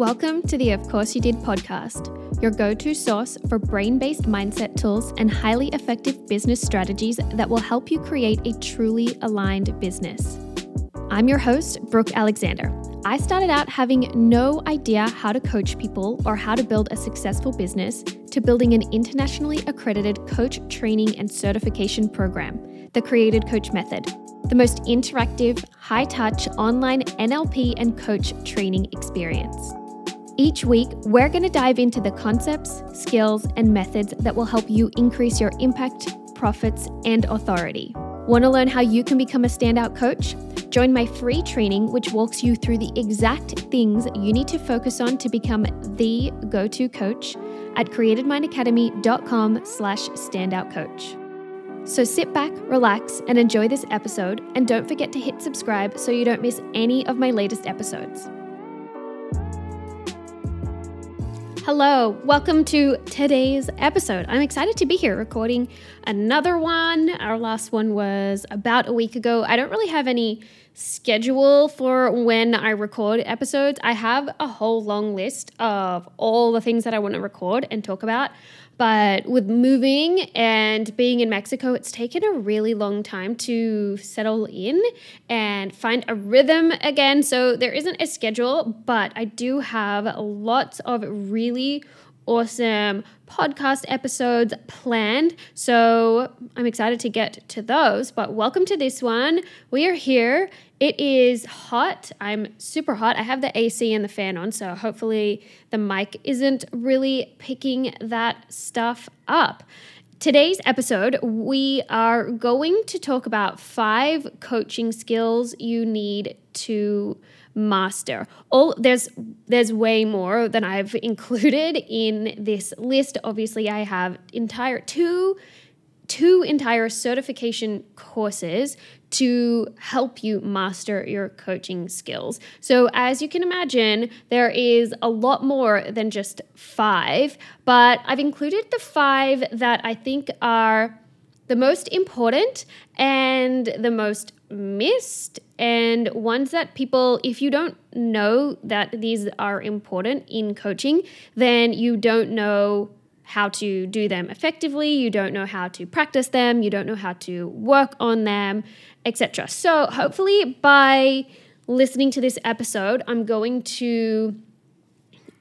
Welcome to the Of Course You Did podcast, your go to source for brain based mindset tools and highly effective business strategies that will help you create a truly aligned business. I'm your host, Brooke Alexander. I started out having no idea how to coach people or how to build a successful business to building an internationally accredited coach training and certification program, the Created Coach Method the most interactive, high touch online NLP and coach training experience. Each week, we're going to dive into the concepts, skills, and methods that will help you increase your impact, profits, and authority. Want to learn how you can become a standout coach? Join my free training, which walks you through the exact things you need to focus on to become the go-to coach at createdmindacademy.com slash standout coach. So sit back, relax, and enjoy this episode, and don't forget to hit subscribe so you don't miss any of my latest episodes. Hello, welcome to today's episode. I'm excited to be here recording another one. Our last one was about a week ago. I don't really have any schedule for when I record episodes. I have a whole long list of all the things that I want to record and talk about. But with moving and being in Mexico, it's taken a really long time to settle in and find a rhythm again. So there isn't a schedule, but I do have lots of really awesome podcast episodes planned. So I'm excited to get to those. But welcome to this one. We are here. It is hot. I'm super hot. I have the AC and the fan on, so hopefully the mic isn't really picking that stuff up. Today's episode, we are going to talk about five coaching skills you need to master. All there's there's way more than I've included in this list. Obviously, I have entire two two entire certification courses to help you master your coaching skills. So, as you can imagine, there is a lot more than just five, but I've included the five that I think are the most important and the most missed. And ones that people if you don't know that these are important in coaching then you don't know how to do them effectively. You don't know how to practice them. You don't know how to work on them etc so hopefully by listening to this episode i'm going to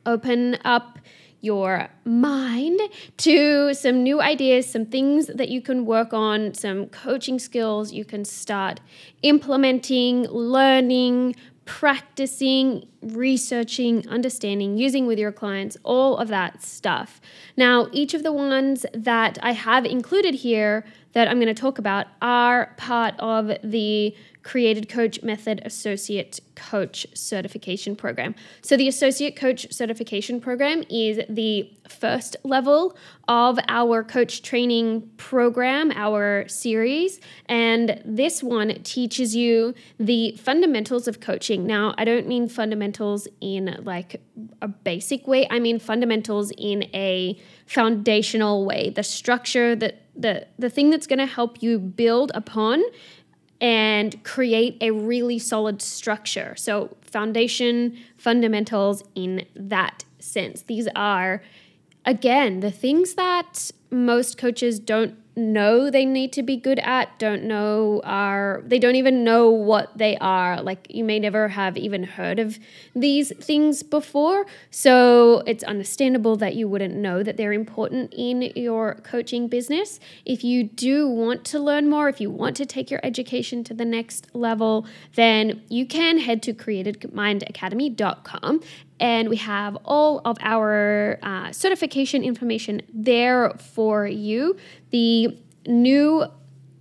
open up your mind to some new ideas, some things that you can work on, some coaching skills you can start implementing, learning, practicing, researching, understanding, using with your clients, all of that stuff. Now, each of the ones that I have included here that I'm going to talk about are part of the Created Coach Method Associate Coach Certification Program. So, the Associate Coach Certification Program is the first level of our coach training program, our series. And this one teaches you the fundamentals of coaching. Now, I don't mean fundamentals in like a basic way, I mean fundamentals in a foundational way, the structure that the the thing that's going to help you build upon and create a really solid structure. So, foundation, fundamentals in that sense. These are, again, the things that most coaches don't know they need to be good at, don't know are, they don't even know what they are. Like you may never have even heard of these things before. So it's understandable that you wouldn't know that they're important in your coaching business. If you do want to learn more, if you want to take your education to the next level, then you can head to createdmindacademy.com and we have all of our uh, certification information there for you. The new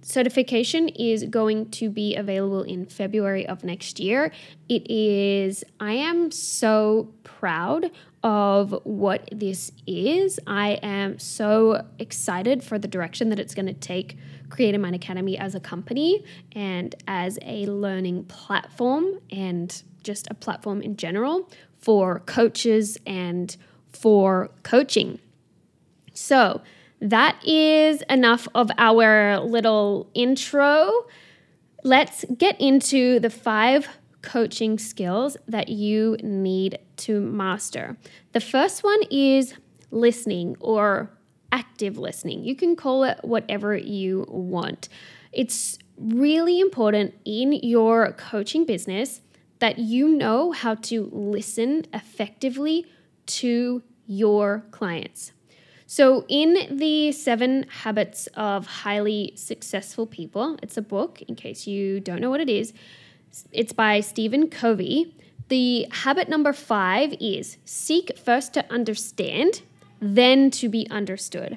certification is going to be available in February of next year. It is, I am so proud of what this is. I am so excited for the direction that it's going to take Created Mind Academy as a company and as a learning platform and just a platform in general for coaches and for coaching. So, that is enough of our little intro. Let's get into the five coaching skills that you need to master. The first one is listening or active listening. You can call it whatever you want. It's really important in your coaching business that you know how to listen effectively to your clients. So, in the Seven Habits of Highly Successful People, it's a book, in case you don't know what it is. It's by Stephen Covey. The habit number five is seek first to understand, then to be understood.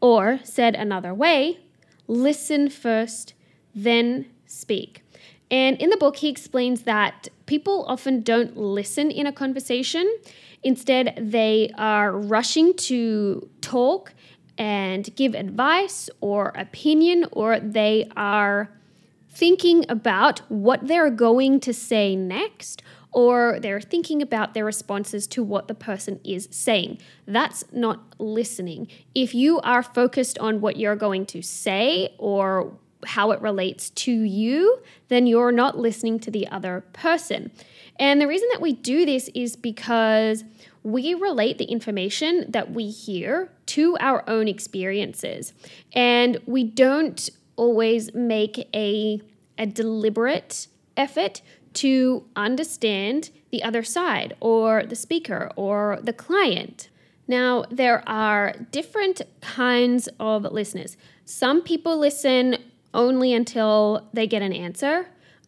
Or, said another way, listen first, then speak. And in the book, he explains that people often don't listen in a conversation. Instead, they are rushing to talk and give advice or opinion, or they are thinking about what they're going to say next, or they're thinking about their responses to what the person is saying. That's not listening. If you are focused on what you're going to say or how it relates to you, then you're not listening to the other person. And the reason that we do this is because we relate the information that we hear to our own experiences. And we don't always make a, a deliberate effort to understand the other side or the speaker or the client. Now, there are different kinds of listeners. Some people listen only until they get an answer.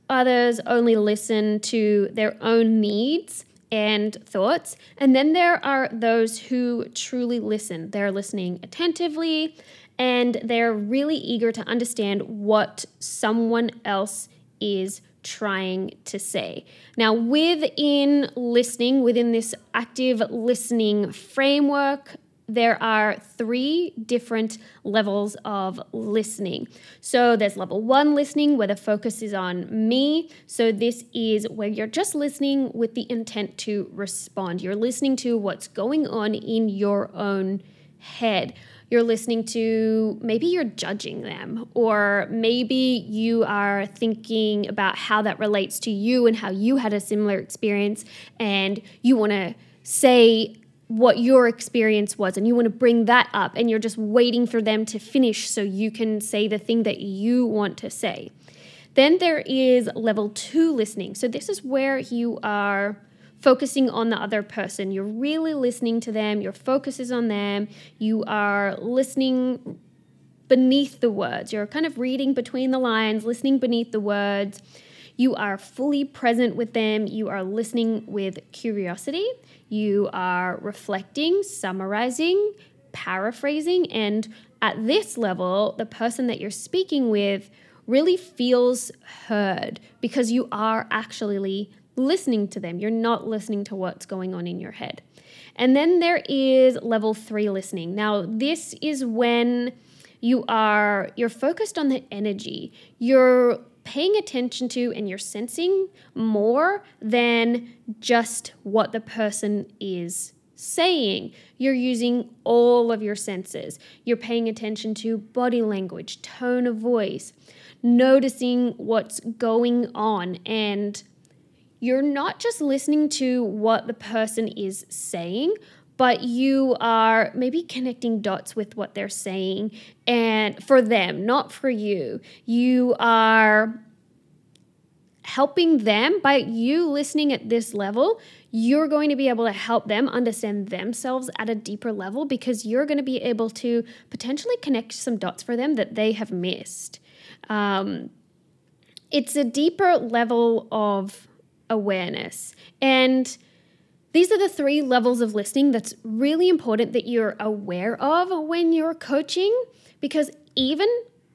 Others only listen to their own needs and thoughts. And then there are those who truly listen. They're listening attentively and they're really eager to understand what someone else is trying to say. Now, within listening, within this active listening framework, there are three different levels of listening. So there's level one listening where the focus is on me. So this is where you're just listening with the intent to respond. You're listening to what's going on in your own head. You're listening to maybe you're judging them, or maybe you are thinking about how that relates to you and how you had a similar experience, and you want to say what your experience was and you want to bring that up and you're just waiting for them to finish so you can say the thing that you want to say. Then there is level two listening. So, this is where you are focusing on the other person. You're really listening to them, your focus is on them, you are listening beneath the words, you're kind of reading between the lines, listening beneath the words. You are fully present with them. You are listening with curiosity. You are reflecting, summarizing, paraphrasing. And at this level, the person that you're speaking with really feels heard because you are actually listening to them. You're not listening to what's going on in your head. And then there is level three listening. Now, this is when you are you're focused on the energy you're paying attention to and you're sensing more than just what the person is saying. You're using all of your senses. You're paying attention to body language, tone of voice, noticing what's going on. And you're not just listening to what the person is saying, but you are maybe connecting dots with what they're saying and for them, not for you. You are helping them by you listening at this level. You're going to be able to help them understand themselves at a deeper level because you're going to be able to potentially connect some dots for them that they have missed. Um, it's a deeper level of awareness. And these are the three levels of listening that's really important that you're aware of when you're coaching because even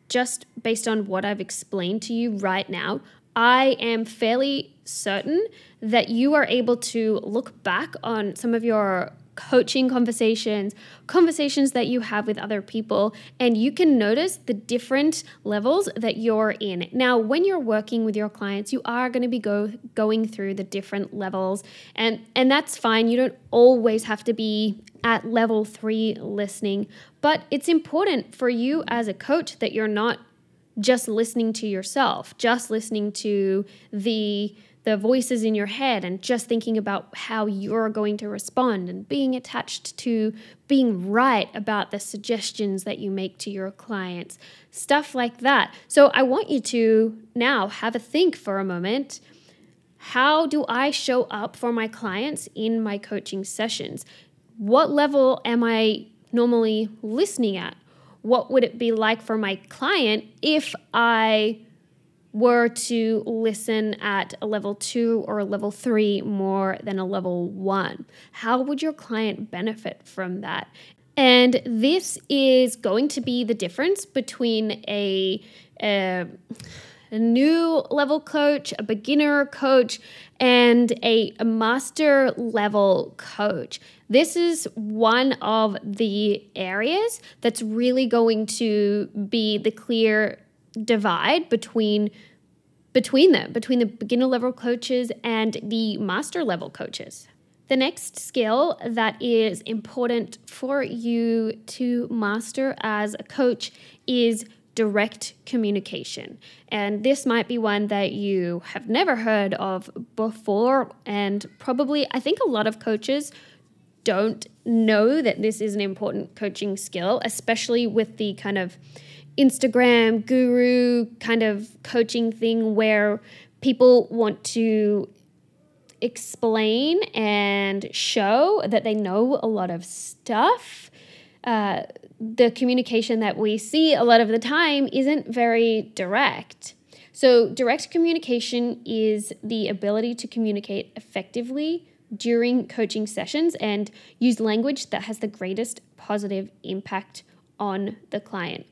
just based on what I've explained to you right now, I am fairly certain that you are able to look back on some of your coaching conversations, conversations that you have with other people, and you can notice the different levels that you're in. Now, when you're working with your clients, you are going to be go, going through the different levels, and, and that's fine. You don't always have to be at level three listening, but it's important for you as a coach that you're not just listening to yourself, just listening to the the voices in your head and just thinking about how you're going to respond and being attached to being right about the suggestions that you make to your clients, stuff like that. So I want you to now have a think for a moment. How do I show up for my clients in my coaching sessions? What level am I normally listening at? What would it be like for my client if I were to listen at a level two or a level three more than a level one? How would your client benefit from that? And this is going to be the difference between a, a, a new level coach, a beginner coach, and a, a master level coach. This is one of the areas that's really going to be the clear divide between between them, between the beginner level coaches and the master level coaches. The next skill that is important for you to master as a coach is direct communication. And this might be one that you have never heard of before. And probably, I think a lot of coaches don't know that this is an important coaching skill, especially with the kind of Instagram guru kind of coaching thing where people want to explain and show that they know a lot of stuff. Uh, the communication that we see a lot of the time isn't very direct. So, direct communication is the ability to communicate effectively during coaching sessions and use language that has the greatest positive impact on the client.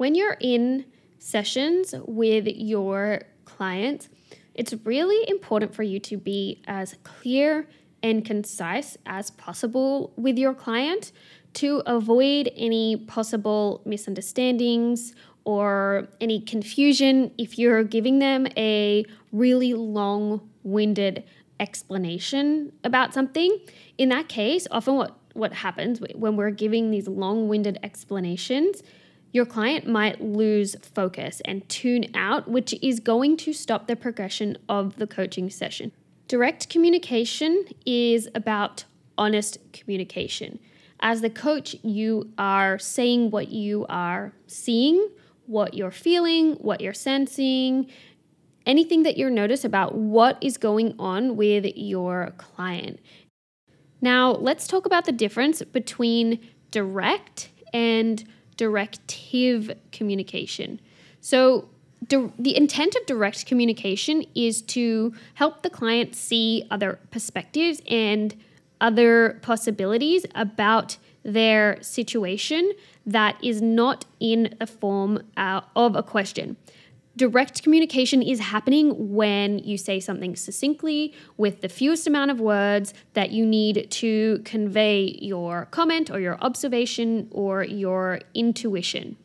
When you're in sessions with your clients, it's really important for you to be as clear and concise as possible with your client to avoid any possible misunderstandings or any confusion if you're giving them a really long winded explanation about something. In that case, often what, what happens when we're giving these long winded explanations your client might lose focus and tune out, which is going to stop the progression of the coaching session. Direct communication is about honest communication. As the coach, you are saying what you are seeing, what you're feeling, what you're sensing, anything that you're notice about what is going on with your client. Now, let's talk about the difference between direct and directive communication. So, di- the intent of direct communication is to help the client see other perspectives and other possibilities about their situation that is not in the form uh, of a question. Direct communication is happening when you say something succinctly with the fewest amount of words that you need to convey your comment or your observation or your intuition.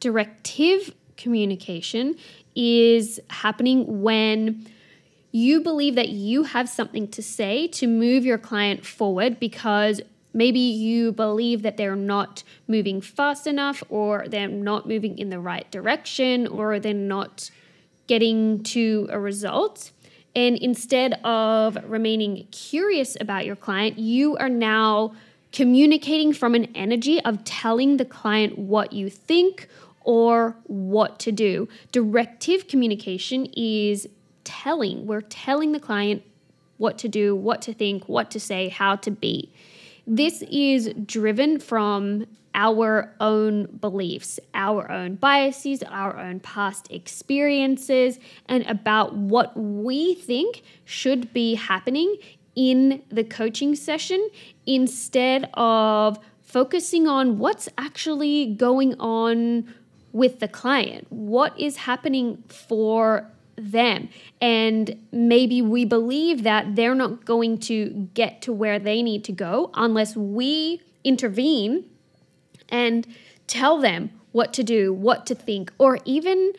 Directive communication is happening when you believe that you have something to say to move your client forward because Maybe you believe that they're not moving fast enough, or they're not moving in the right direction, or they're not getting to a result. And instead of remaining curious about your client, you are now communicating from an energy of telling the client what you think or what to do. Directive communication is telling. We're telling the client what to do, what to think, what to say, how to be. This is driven from our own beliefs, our own biases, our own past experiences, and about what we think should be happening in the coaching session instead of focusing on what's actually going on with the client. What is happening for them. And maybe we believe that they're not going to get to where they need to go unless we intervene and tell them what to do, what to think, or even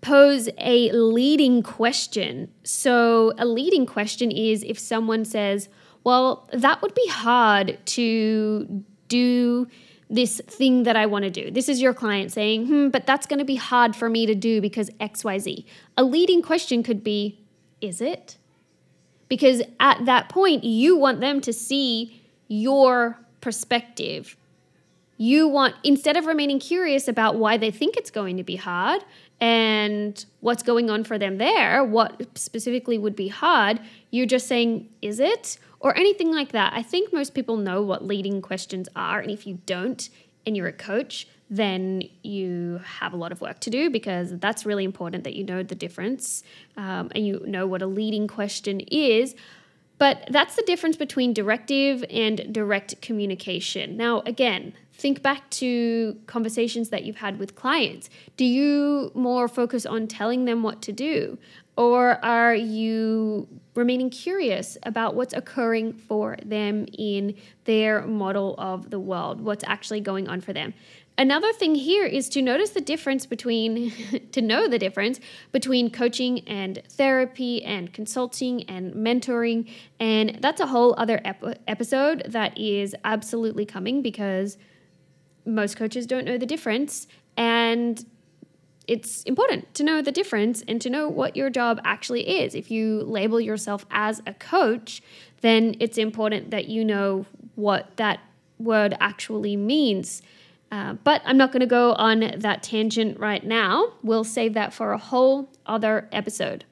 pose a leading question. So, a leading question is if someone says, Well, that would be hard to do this thing that I want to do. This is your client saying, hmm, but that's going to be hard for me to do because XYZ. A leading question could be, is it? Because at that point, you want them to see your perspective. You want, instead of remaining curious about why they think it's going to be hard and what's going on for them there, what specifically would be hard, you're just saying, is it? Or anything like that. I think most people know what leading questions are. And if you don't and you're a coach, then you have a lot of work to do because that's really important that you know the difference um, and you know what a leading question is. But that's the difference between directive and direct communication. Now, again, think back to conversations that you've had with clients. Do you more focus on telling them what to do? Or are you remaining curious about what's occurring for them in their model of the world, what's actually going on for them? Another thing here is to notice the difference between, to know the difference between coaching and therapy and consulting and mentoring. And that's a whole other ep- episode that is absolutely coming because most coaches don't know the difference. And it's important to know the difference and to know what your job actually is. If you label yourself as a coach, then it's important that you know what that word actually means. Uh, but I'm not going to go on that tangent right now. We'll save that for a whole other episode.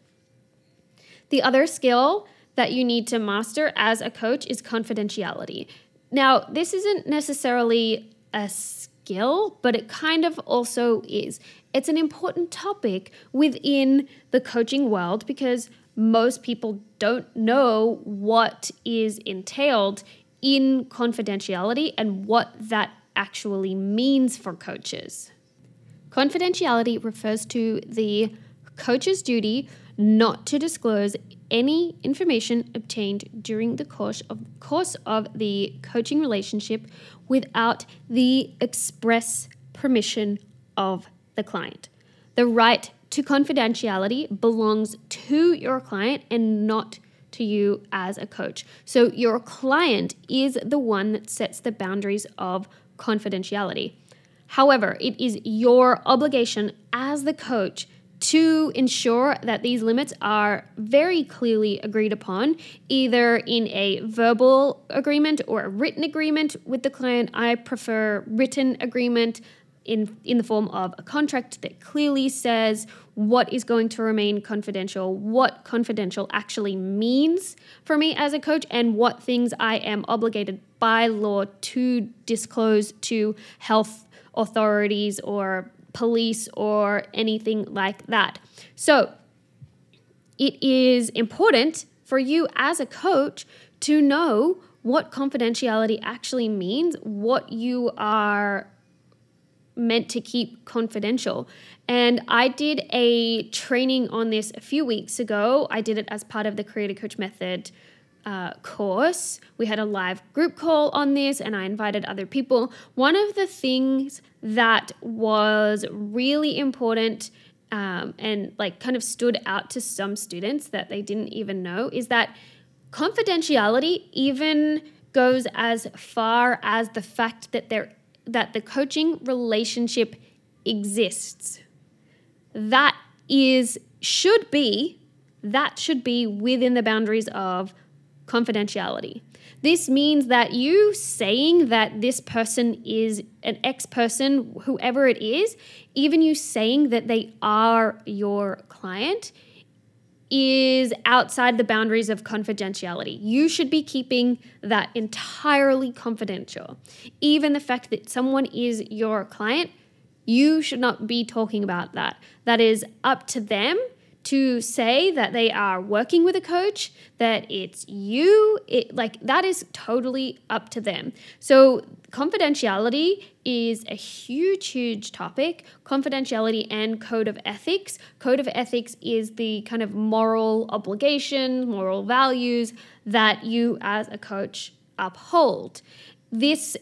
The other skill that you need to master as a coach is confidentiality. Now, this isn't necessarily a skill, but it kind of also is. It's an important topic within the coaching world because most people don't know what is entailed in confidentiality and what that actually means for coaches. Confidentiality refers to the coach's duty not to disclose any information obtained during the course of, course of the coaching relationship without the express permission of the client. The right to confidentiality belongs to your client and not to you as a coach. So your client is the one that sets the boundaries of confidentiality. However, it is your obligation as the coach to ensure that these limits are very clearly agreed upon, either in a verbal agreement or a written agreement with the client. I prefer written agreement in, in the form of a contract that clearly says what is going to remain confidential, what confidential actually means for me as a coach, and what things I am obligated by law to disclose to health authorities or police or anything like that. So, it is important for you as a coach to know what confidentiality actually means, what you are meant to keep confidential. And I did a training on this a few weeks ago. I did it as part of the Created Coach Method uh, course. We had a live group call on this, and I invited other people. One of the things that was really important um, and like kind of stood out to some students that they didn't even know is that confidentiality even goes as far as the fact that there that the coaching relationship exists. That is, should be, that should be within the boundaries of confidentiality. This means that you saying that this person is an ex person, whoever it is, even you saying that they are your client, is outside the boundaries of confidentiality. You should be keeping that entirely confidential. Even the fact that someone is your client, you should not be talking about that. That is up to them to say that they are working with a coach, that it's you, it like that is totally up to them. So confidentiality is a huge huge topic. Confidentiality and code of ethics. Code of ethics is the kind of moral obligation, moral values that you as a coach uphold. This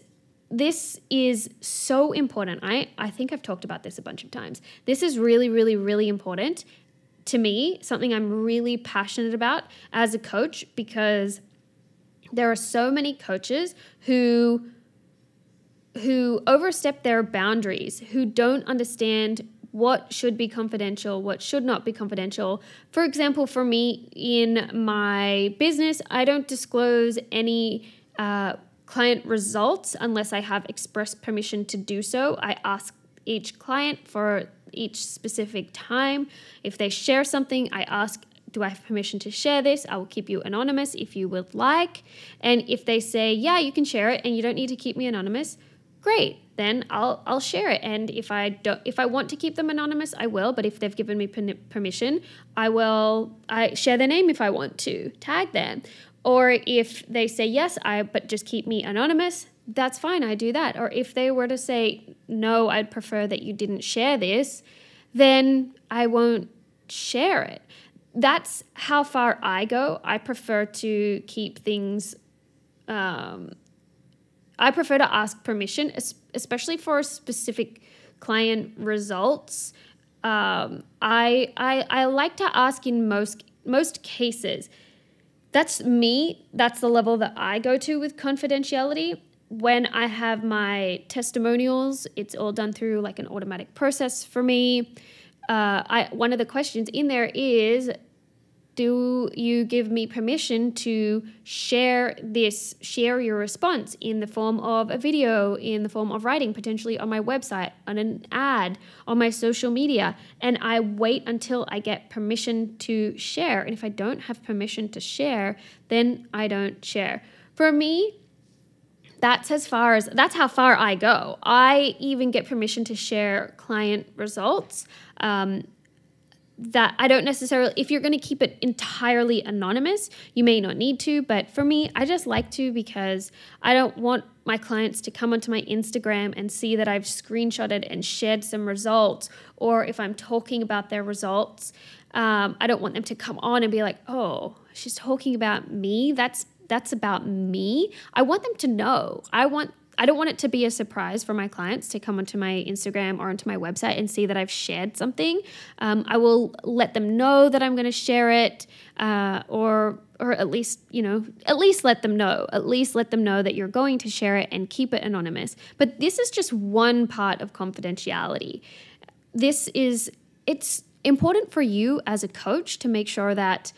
this is so important. I, I think I've talked about this a bunch of times. This is really, really, really important to me something I'm really passionate about as a coach because there are so many coaches who who overstep their boundaries, who don't understand what should be confidential, what should not be confidential. For example, for me in my business, I don't disclose any uh, client results unless I have express permission to do so. I ask each client for each specific time. If they share something, I ask do I have permission to share this? I will keep you anonymous if you would like. And if they say, yeah, you can share it and you don't need to keep me anonymous, great. Then I'll I'll share it. And if I don't if I want to keep them anonymous, I will, but if they've given me permission, I will I share their name if I want to, tag them. Or if they say yes, I but just keep me anonymous, that's fine. I do that. Or if they were to say no, I'd prefer that you didn't share this, then I won't share it that's how far I go. I prefer to keep things. Um, I prefer to ask permission, especially for specific client results. Um, I, I I like to ask in most most cases. That's me. That's the level that I go to with confidentiality. When I have my testimonials, it's all done through like an automatic process for me uh, I, one of the questions in there is do you give me permission to share this, share your response in the form of a video, in the form of writing, potentially on my website, on an ad, on my social media? And I wait until I get permission to share. And if I don't have permission to share, then I don't share. For me, that's as far as that's how far I go. I even get permission to share client results. Um, that I don't necessarily, if you're going to keep it entirely anonymous, you may not need to. But for me, I just like to because I don't want my clients to come onto my Instagram and see that I've screenshotted and shared some results. Or if I'm talking about their results, um, I don't want them to come on and be like, oh, she's talking about me. That's that's about me. I want them to know. I want I don't want it to be a surprise for my clients to come onto my Instagram or onto my website and see that I've shared something. Um, I will let them know that I'm going to share it, uh, or or at least you know at least let them know. At least let them know that you're going to share it and keep it anonymous. But this is just one part of confidentiality. This is it's important for you as a coach to make sure that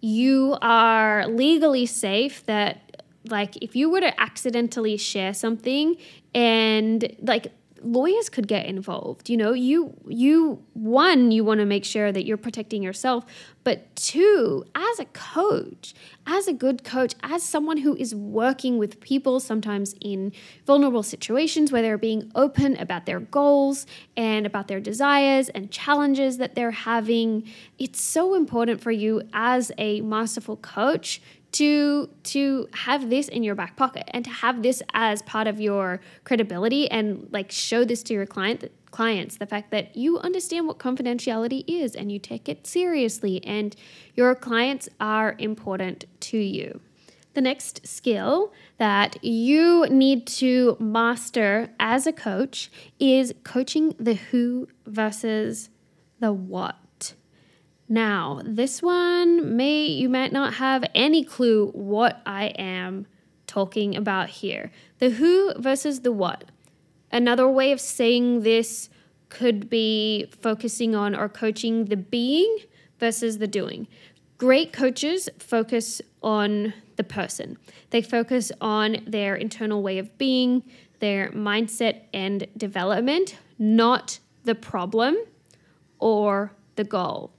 you are legally safe that like if you were to accidentally share something and like lawyers could get involved. You know you you one you want to make sure that you're protecting yourself but two as a coach as a good coach as someone who is working with people sometimes in vulnerable situations where they're being open about their goals and about their desires and challenges that they're having it's so important for you as a masterful coach to to have this in your back pocket and to have this as part of your credibility and like show this to your client clients the fact that you understand what confidentiality is and you take it seriously and your clients are important to you. The next skill that you need to master as a coach is coaching the who versus the what now, this one may you might not have any clue what I am talking about here. The who versus the what. Another way of saying this could be focusing on or coaching the being versus the doing. Great coaches focus on the person. They focus on their internal way of being, their mindset and development, not the problem or the goal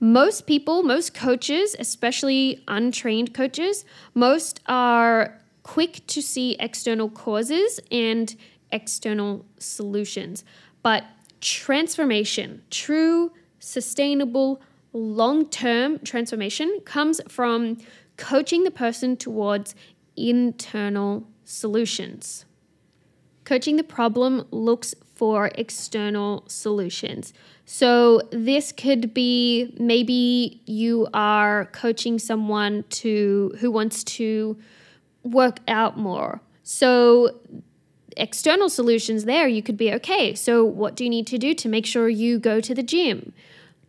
most people, most coaches, especially untrained coaches, most are quick to see external causes and external solutions. But transformation, true, sustainable, long term transformation comes from coaching the person towards internal solutions. Coaching the problem looks for external solutions. So, this could be maybe you are coaching someone to who wants to work out more. So, external solutions there, you could be okay. So, what do you need to do to make sure you go to the gym?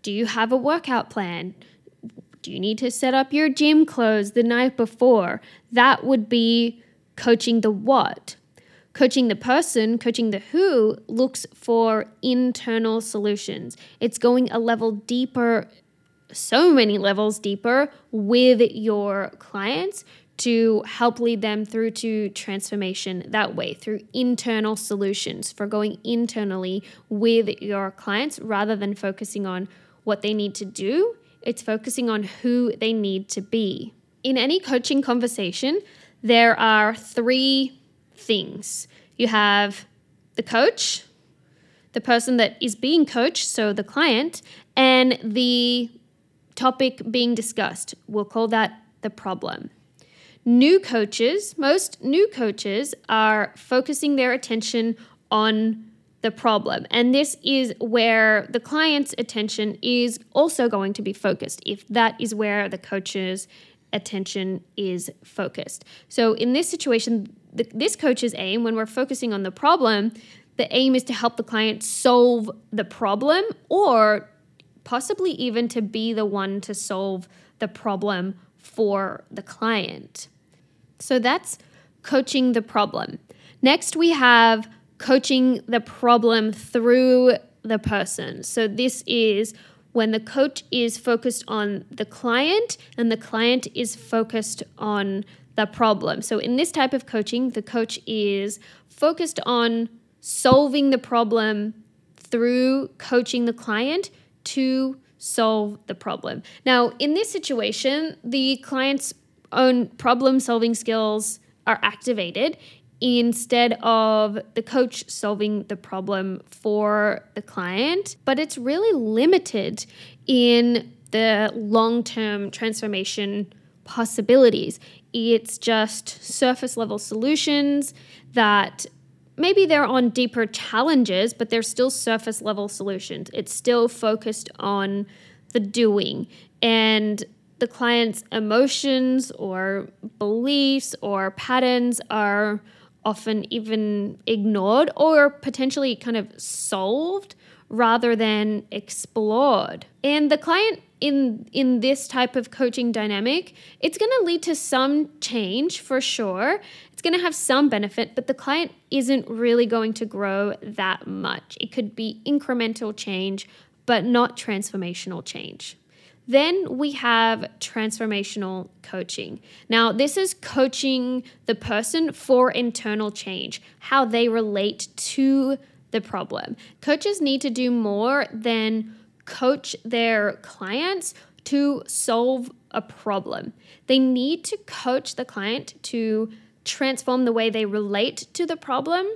Do you have a workout plan? Do you need to set up your gym clothes the night before? That would be coaching the what. Coaching the person, coaching the who, looks for internal solutions. It's going a level deeper, so many levels deeper with your clients to help lead them through to transformation that way through internal solutions for going internally with your clients rather than focusing on what they need to do. It's focusing on who they need to be. In any coaching conversation, there are three things you have the coach, the person that is being coached, so the client, and the topic being discussed. We'll call that the problem. New coaches, most new coaches are focusing their attention on the problem. And this is where the client's attention is also going to be focused, if that is where the coach's attention is focused. So in this situation, the, this coach's aim, when we're focusing on the problem, the aim is to help the client solve the problem or possibly even to be the one to solve the problem for the client. So that's coaching the problem. Next, we have coaching the problem through the person. So this is when the coach is focused on the client and the client is focused on the problem. So in this type of coaching, the coach is focused on solving the problem through coaching the client to solve the problem. Now, in this situation, the client's own problem solving skills are activated instead of the coach solving the problem for the client, but it's really limited in the long term transformation possibilities. It's just surface level solutions that maybe they're on deeper challenges, but they're still surface level solutions. It's still focused on the doing and the client's emotions or beliefs or patterns are often even ignored or potentially kind of solved rather than explored. And the client in in this type of coaching dynamic, it's going to lead to some change for sure. It's going to have some benefit, but the client isn't really going to grow that much. It could be incremental change, but not transformational change. Then we have transformational coaching. Now, this is coaching the person for internal change, how they relate to the problem. Coaches need to do more than coach their clients to solve a problem. They need to coach the client to transform the way they relate to the problem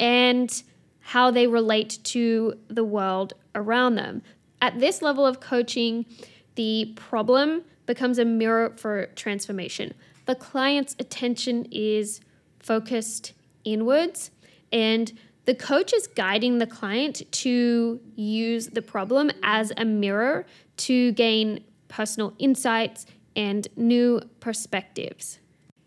and how they relate to the world around them. At this level of coaching, the problem becomes a mirror for transformation. The client's attention is focused inwards, and the coach is guiding the client to use the problem as a mirror to gain personal insights and new perspectives.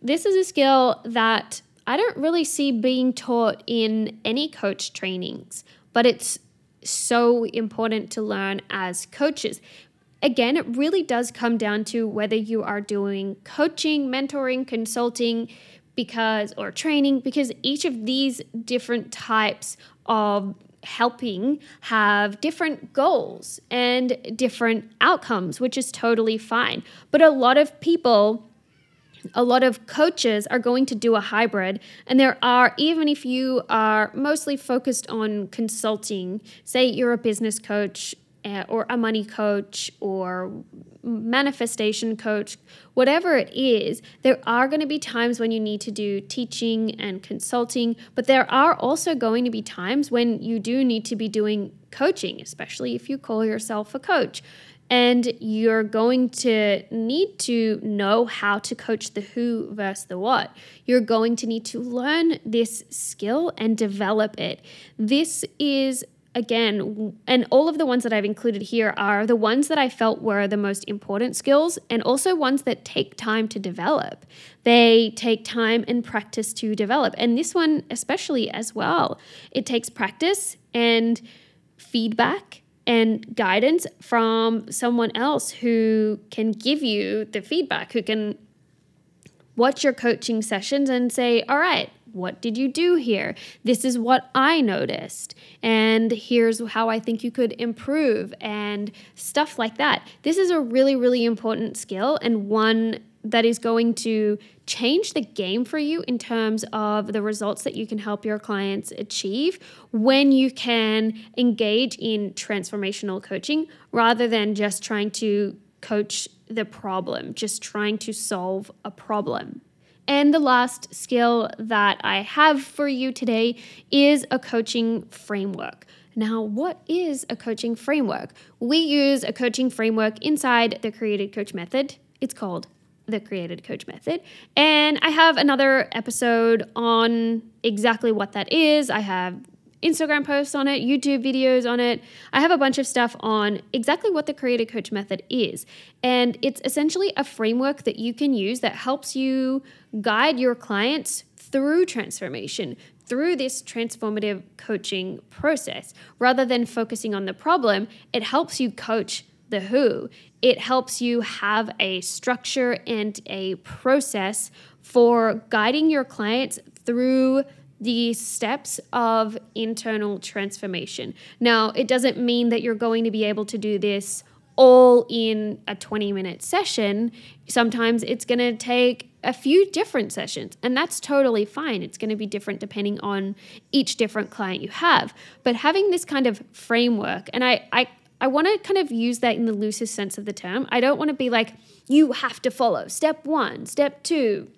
This is a skill that I don't really see being taught in any coach trainings, but it's so important to learn as coaches again, it really does come down to whether you are doing coaching, mentoring, consulting, because or training because each of these different types of helping have different goals and different outcomes, which is totally fine. But a lot of people a lot of coaches are going to do a hybrid and there are even if you are mostly focused on consulting say you're a business coach or a money coach or manifestation coach, whatever it is, there are going to be times when you need to do teaching and consulting, but there are also going to be times when you do need to be doing coaching, especially if you call yourself a coach. And you're going to need to know how to coach the who versus the what. You're going to need to learn this skill and develop it. This is again, and all of the ones that I've included here are the ones that I felt were the most important skills and also ones that take time to develop. They take time and practice to develop. And this one, especially as well, it takes practice and feedback and guidance from someone else who can give you the feedback, who can watch your coaching sessions and say, all right, what did you do here? This is what I noticed. And here's how I think you could improve and stuff like that. This is a really, really important skill and one that is going to change the game for you in terms of the results that you can help your clients achieve when you can engage in transformational coaching rather than just trying to coach the problem, just trying to solve a problem. And the last skill that I have for you today is a coaching framework. Now, what is a coaching framework? We use a coaching framework inside the Created Coach Method. It's called the Created Coach Method. And I have another episode on exactly what that is. I have Instagram posts on it, YouTube videos on it. I have a bunch of stuff on exactly what the Created Coach Method is. And it's essentially a framework that you can use that helps you guide your clients through transformation, through this transformative coaching process. Rather than focusing on the problem, it helps you coach the who. It helps you have a structure and a process for guiding your clients through the steps of internal transformation. Now, it doesn't mean that you're going to be able to do this all in a 20 minute session. Sometimes it's going to take a few different sessions, and that's totally fine. It's going to be different depending on each different client you have. But having this kind of framework, and I, I I want to kind of use that in the loosest sense of the term. I don't want to be like, you have to follow step one, step two,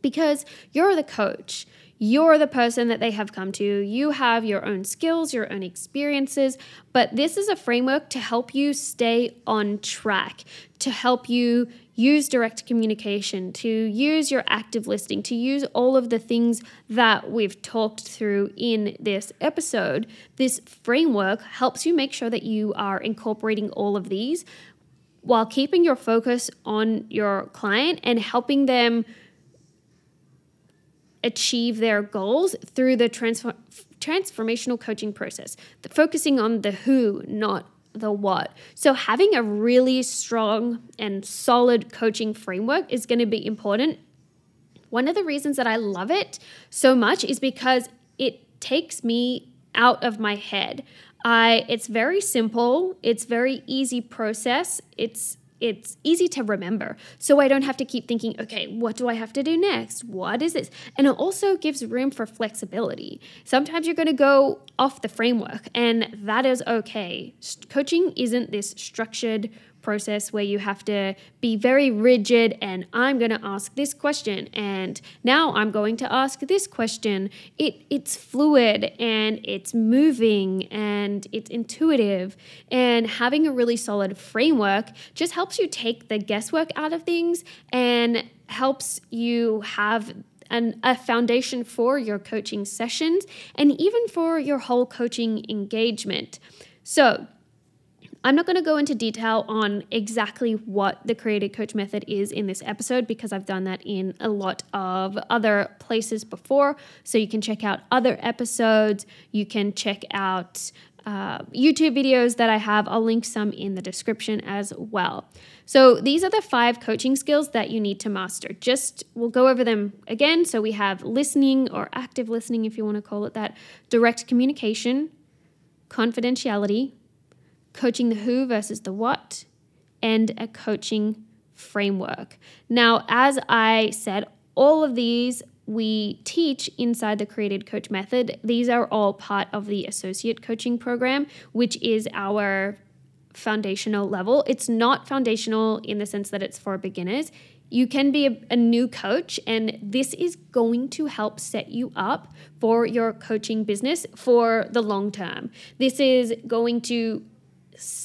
because you're the coach. You're the person that they have come to. You have your own skills, your own experiences, but this is a framework to help you stay on track, to help you use direct communication, to use your active listening, to use all of the things that we've talked through in this episode. This framework helps you make sure that you are incorporating all of these while keeping your focus on your client and helping them achieve their goals through the transform- transformational coaching process, focusing on the who, not the what. So, having a really strong and solid coaching framework is going to be important. One of the reasons that I love it so much is because it takes me out of my head. I it's very simple, it's very easy process. It's it's easy to remember. So I don't have to keep thinking, okay, what do I have to do next? What is this? And it also gives room for flexibility. Sometimes you're going to go off the framework, and that is okay. Coaching isn't this structured process where you have to be very rigid and I'm going to ask this question and now I'm going to ask this question. It it's fluid and it's moving and it's intuitive and having a really solid framework just helps you take the guesswork out of things and helps you have a foundation for your coaching sessions and even for your whole coaching engagement. So, I'm not going to go into detail on exactly what the created coach method is in this episode because I've done that in a lot of other places before. So you can check out other episodes. You can check out uh, YouTube videos that I have. I'll link some in the description as well. So these are the five coaching skills that you need to master. Just we'll go over them again. So we have listening or active listening, if you want to call it that, direct communication, confidentiality coaching the who versus the what, and a coaching framework. Now, as I said, all of these we teach inside the Created Coach Method. These are all part of the Associate Coaching Program, which is our foundational level. It's not foundational in the sense that it's for beginners. You can be a, a, new coach, and this is going to help set you up for your coaching business for the long term. This is going to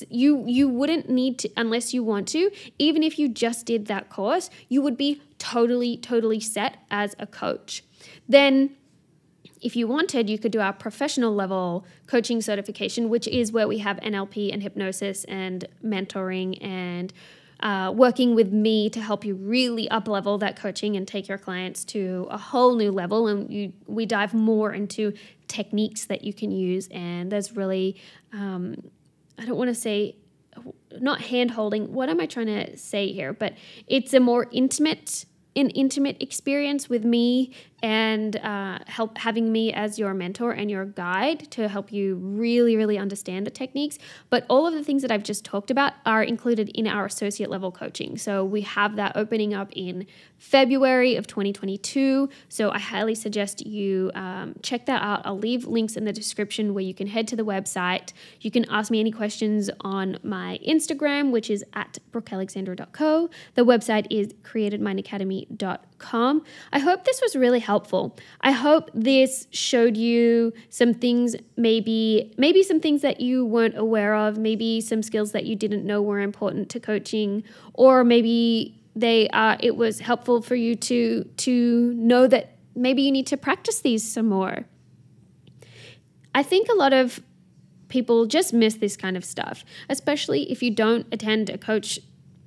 you you wouldn't need to unless you want to even if you just did that course you would be totally totally set as a coach. Then if you wanted you could do our professional level coaching certification which is where we have nlp and hypnosis and mentoring and uh, working with me to help you really up level that coaching and take your clients to a whole new level. And you, we dive more into techniques that you can use. And there's really um, I don't want to say not hand holding. What am I trying to say here? But it's a more intimate an intimate experience with me and uh, help having me as your mentor and your guide to help you really, really understand the techniques. But all of the things that I've just talked about are included in our associate level coaching. So we have that opening up in February of 2022. So I highly suggest you um, check that out. I'll leave links in the description where you can head to the website. You can ask me any questions on my Instagram, which is at brookealexandra.co. The website is createdmindacademy.com. I hope this was really helpful. I hope this showed you some things, maybe maybe some things that you weren't aware of, maybe some skills that you didn't know were important to coaching, or maybe they uh, it was helpful for you to to know that maybe you need to practice these some more. I think a lot of people just miss this kind of stuff, especially if you don't attend a coach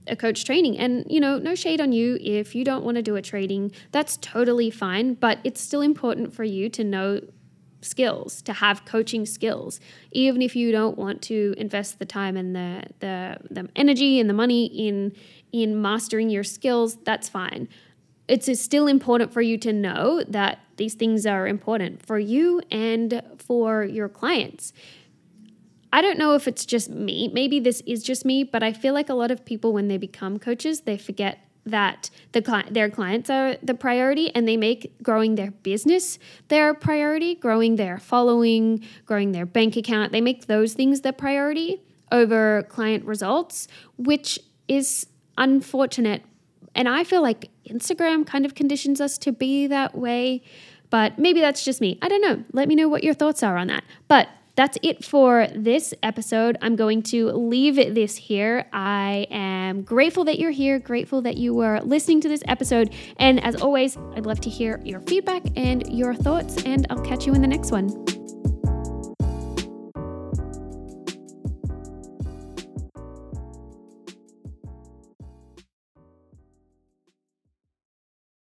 a coach training. And you know, no shade on you if you don't want to do a training. That's totally fine, but it's still important for you to know skills, to have coaching skills, even if you don't want to invest the time and the the, the energy and the money in in mastering your skills, that's fine. It's still important for you to know that these things are important for you and for your clients. I don't know if it's just me. Maybe this is just me, but I feel like a lot of people, when they become coaches, they forget that the cli- their clients are the priority and they make growing their business their priority, growing their following, growing their bank account. They make those things their priority over client results, which is unfortunate. And I feel like Instagram kind of conditions us to be that way, but maybe that's just me. I don't know. Let me know what your thoughts are on that. But that's it for this episode. I'm going to leave this here. I am grateful that you're here, grateful that you were listening to this episode. And as always, I'd love to hear your feedback and your thoughts, and I'll catch you in the next one.